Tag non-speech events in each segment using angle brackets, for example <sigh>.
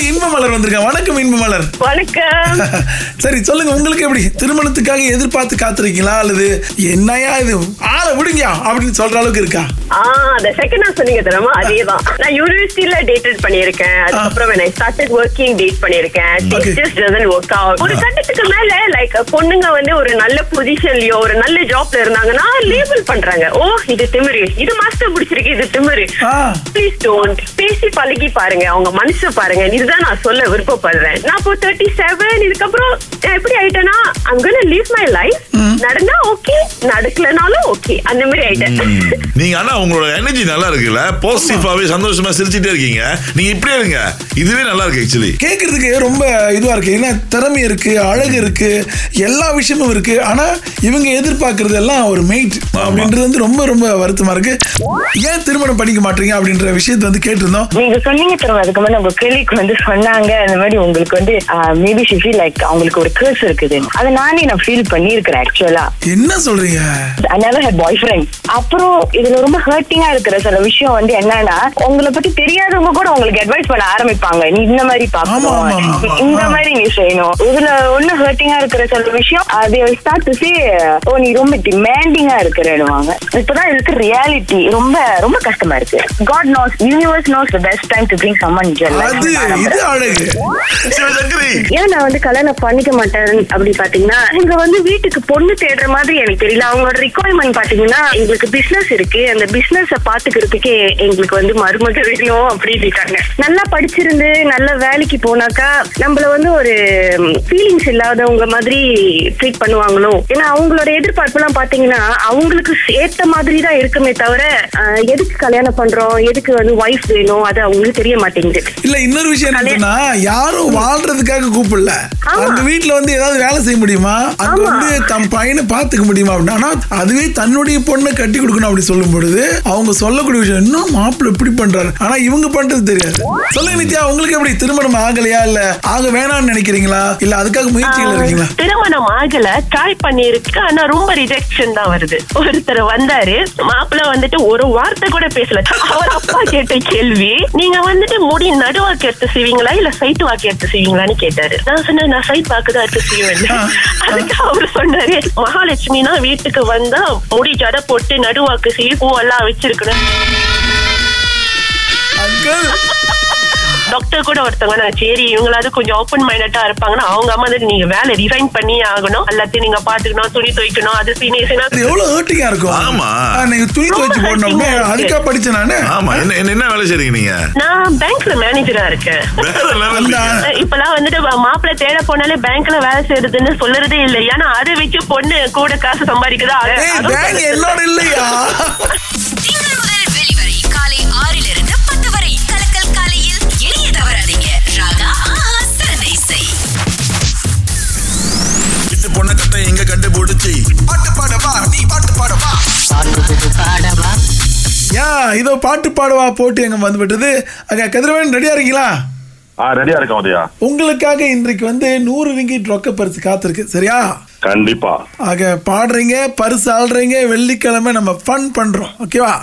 இன்ப மலர் வந்திருக்கேன் வணக்கம் இன்ப மலர். வணக்கம். <laughs> சரி சொல்லுங்க உங்களுக்கு எப்படி? திருமணத்துக்காக எதிர்பார்த்து காத்திருக்கீங்களா? அல்லது என்னையா இது? ஆளை விடுங்க அப்படின்னு சொல்ற அளவுக்கு இருக்கா? அந்த செகண்ட் சொன்னீங்க தெரியுமா? அதேதான். நான் டேட்டட் பண்ணியிருக்கேன். அதுக்கப்புறம் டேட் பண்ணியிருக்கேன். Work out. ஒரு கட்டத்துக்கு மேல லைக் பொண்ணுங்க வந்து ஒரு நல்ல பொசிஷன்லயோ ஒரு நல்ல ஜாப்ல இருந்தாங்கன்னா லேபிள் பண்றாங்க. ஓ இது திமிரு. இது மாஸ்டர் பிடிச்சிருக்கு இது திமிரு. ஆ. ப்ளீஸ் டோன்ட் பேசி பழகி பாருங்க. அவங்க மனசு பாருங்க. இதுதான் நான் சொல்ல விருப்பப்படுறேன். நான் இப்போ தேர்ட்டி செவன் இதுக்கப்புறம் எப்படி ஆயிட்டேன்னா I'm gonna live my life. நடந்தா ஓகே நடக்கலனாலும் ஓகே அந்த மாதிரி ஆயிட்டேன். நீங்க ஆனா உங்களோட எனர்ஜி நல்லா இருக்குல்ல? பாசிட்டிவாவே சந்தோஷமா சிரிச்சிட்டே இருக்கீங்க. நீங்க இப்படியே இருங்க. இதுவே நல்லா இருக்கு ஆக்சுவலி கேட்கறதுக்கு ரொம்ப இதுவா இருக்கு. ஏன்னா திறமை இருக்கு அழகு இருக்கு எல்லா விஷயமும் இருக்கு. ஆனா இவங்க எதிர்பார்க்கறது எல்லாம் ஒரு மெயிட் அப்படின்றது வந்து ரொம்ப ரொம்ப வருத்தமா இருக்கு. ஏன் திருமணம் பண்ணிக்க மாட்டீங்க அப்படின்ற விஷயத்தை வந்து கேட்டிருந்தோம். நீங்க சொன்னீங்க தெரியுமா? அதுக்கு முன்னாடி உங்க கேள்விக்கு வந்து சொன்னாங்க. அந்த மாதிரி உங்களுக்கு வந்து மேபி ஷி ஃபீல் லைக் அவங்களுக்கு ஒரு கேர்ஸ் இருக்குது. அதை நானே நான் ஃபீல் பண்ணியிருக்கிறேன் ஆக்சுவலா என்ன சொல்றீங்க? நெவர் ஹேட் பாய் ஃப்ரெண்ட் அப்புறம் இதுல ரொம்ப ஹர்ட்டிங்கா இருக்கிற சில விஷயம் வந்து என்னன்னா உங்களை பத்தி தெரியாதவங்க கூட உங்களுக்கு அட்வைஸ் பண்ண ஆரம்பிப்பாங்க. நீ இந்த மாதிரி. பார்க்கணும். இந்த மாதிரி நீ செய்யணும். இதுல ஒண்ணு ஹர்ட்டிங்கா இருக்கிற சில விஷயம் அது ஸ்டார்ட் டு சே ஓ நீ ரொம்ப டிமாண்டிங்கா இருக்கிறேன்னுவாங்க. இப்பதான் இதுக்கு ரியாலிட்டி ரொம்ப ரொம்ப கஷ்டமா இருக்கு. God knows universe knows the best time to bring summon அது இது அழகு. சங்கரி. ஏன் நான் வந்து கல்யாணம் பண்ணிக்க மாட்டேன் அப்படி பாத்தீங்கன்னா இங்க வந்து வீட்டுக்கு பொண்ணு தேடுற மாதிரி எனக்கு தெரியல. அவங்களோட ரிக்குவயர்மெண்ட் பாத்தீங்கன்னா எங்களுக்கு பிசினஸ் இருக்கு. அந்த பிசினஸ் பாத்துக்கிறதுக்கு எங்களுக்கு வந்து மருமக வேணும் அப்படின்னு நல்லா படிச்சிருந்து நல்ல வேலைக்கு போனாக்கா நம்மள வந்து ஒரு ஃபீலிங்ஸ் இல்லாதவங்க மாதிரி ட்ரீட் பண்ணுவாங்களோ? ஏன்னா அவங்களோட எதிர்பார்ப்பு எல்லாம் பாத்தீங்கன்னா அவங்களுக்கு ஏத்த மாதிரி தான் இருக்குமே தவிர எதுக்கு கல்யாணம் பண்றோம்? எதுக்கு வந்து ஒய்ஃப் வேணும்? அது அவங்களுக்கு தெரிய மாட்டேங்குது. இல்ல இன்னொரு விஷயம் என்னன்னா யாரும் வாழ்றதுக்காக கூப்பிடல. அந்த வீட்ல வந்து ஏதாவது வேலை செய்ய முடியுமா? அங்க. வந்து தம் பையனை பாத்துக்க முடியுமா அப்படின்னா. அதுவே தன்னுடைய பொண்ணை கட்டி கொடுக்கணும் அப்படி சொல்லும் பொழுது அவங்க சொல்லக்கூடிய விஷயம் இன்னும் மாப்பிள்ளை இப்படி பண்றாரு. ஆனா இவங்க பண்றது தெரியாது. சொல்லுங்க நித்யா உங்களுக்கு எப்படி? திருமணம் ஆகலையா இல்ல ஆக வேணாம்னு நினைக்கிறீங்களா? இல்ல அதுக்காக முயற்சிகள் இருக்கீங்களா? திருமணம் ஆகல. ட்ரை பண்ணிருக்கு ஆனா ரொம்ப ரிஜெக்ஷன் தான் வருது. ஒருத்தர் வந்தாரு. மாப்பிள்ள வந்துட்டு ஒரு வார்த்தை கூட பேசல. அவர் அப்பா கேட்ட கேள்வி நீங்க வந்துட்டு முடி நடுவாக்கு எடுத்து செய்வீங்களா இல்ல சைட் வாக்கு எடுத்து செய்வீங்களான்னு கேட்டாரு. நான் சொன்னேன் நான் சைட் வாக்கு தான் எடுத்து செய்வேன். அதுக்கு அவரு சொன்னாரு மகாலட்சுமினா வீட்டுக்கு வந்தா முடி ஜட போட்டு நடுவாக்கு செய்ய பூவெல்லாம் வச்சிருக்கணும். டாக்டர் கூட ஒருத்தவங்க நான் சரி இவங்களாவது கொஞ்சம் ஓப்பன் மைண்டட்டா இருப்பாங்கன்னா அவங்க அம்மா வந்து நீங்க வேலை ரிசைன் பண்ணி ஆகணும். எல்லாத்தையும் நீங்க பாத்துக்கணும் துணி துவைக்கணும் அது சீனி அது எவ்வளவு ஹர்ட்டிங்கா இருக்கும்? ஆமா. நீங்க துணி துவைச்சு போடணும். அதுக்கா படிச்சேன் நானு. ஆமா. என்ன என்ன- வேலை செய்றீங்க நீங்க? நான் பேங்க்ல மேனேஜரா இருக்கேன். இப்பெல்லாம் வந்துட்டு மாப்பிள்ளை தேட போனாலே பேங்க்ல வேலை செய்யறதுன்னு சொல்றதே இல்லை ஏன்னா அதை வச்சு பொண்ணு கூட காசு சம்பாதிக்குதா என்னோட இல்லையா? இதோ பாட்டு பாடுவா போட்டு எங்க வந்து விட்டது அங்க கதிரவன் ரெடியா இருக்கீங்களா? ஆ ரெடியா இருக்கேன் உதயா உங்களுக்காக இன்றைக்கு வந்து நூறு ரிங்கிட் ரொக்க பரிசு காத்திருக்கு சரியா? கண்டிப்பா. ஆக பாடுறீங்க பரிசு ஆள்றீங்க வெள்ளிக்கிழமை நம்ம ஃபன் பண்றோம் ஓகேவா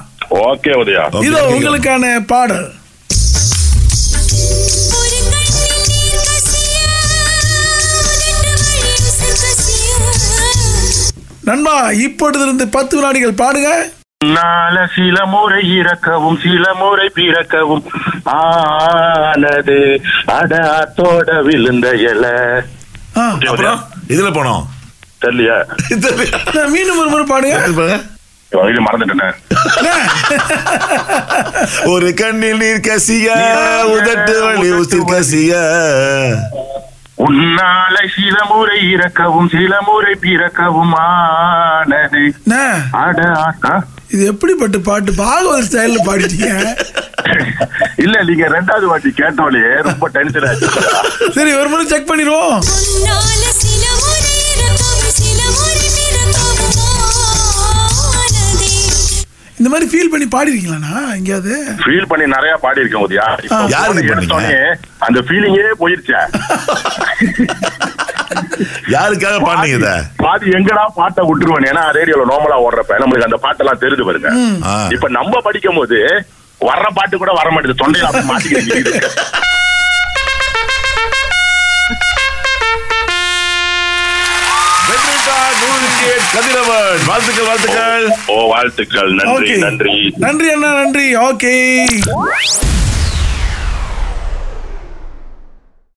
ஓகே உதயா இதோ. உங்களுக்கான பாடல். ஒரு கண்ணில் நீர் கசிய உதட்டு வழியும் சர்க்கசிய நண்பா இப்பொழுதிருந்து பத்து வினாடிகள் பாடுங்க. நாள சில முறை இறக்கவும் சில முறை பிறக்கவும். ஆனது அட அத்தோட விழுந்த இல. இதுல போனோம். தெரியலையா? மீண்டும் ஒரு முறை பாடுங்க. இது மறந்துட்டேன் ஒரு கண்ணில் நீர் கசிய உதட்டு வழி உசிர் கசிய. உன்னால சில முறை இறக்கவும் சில முறை பிறக்கவும் ஆனது அட ஆ? இது எப்படிப்பட்ட பாட்டு? பாகவத ஸ்டைல்ல பாடிட்டீங்க. இல்ல நீங்க ரெண்டாவது வாட்டி கேட்டோலே ரொம்ப டென்ஷன் ஆச்சு சரி ஒரு முறை செக் பண்ணிடுவோம். இந்த மாதிரி ஃபீல் பண்ணி பாடிருக்கீங்களாண்ணா எங்கேயாவது? ஃபீல் பண்ணி நிறைய பாடி இருக்கேன் உதயா. இப்ப ஆ. யாருக்கு phone பண்ணீங்க? எடுத்தோடனே அந்த ஃபீலிங்கே போயிருச்சே. <laughs> யாருக்காக பாடுங்க இத? பாதி எங்கடா பாட்ட விட்டுருவேன் ஏன்னா ரேடியோல நார்மலா ஓடுறப்ப. நம்மளுக்கு அந்த பாட்டெல்லாம் தெரிஞ்சு பாருங்க. இப்ப நம்ம படிக்கும் போது வர்ற பாட்டு கூட வர மாட்டேது தொண்டையில அப்படி வாழ்த்துக்கள் வாழ்த்துக்கள். ஓ வாழ்த்துக்கள். நன்றி நன்றி. நன்றி அண்ணா நன்றி. ஓகே.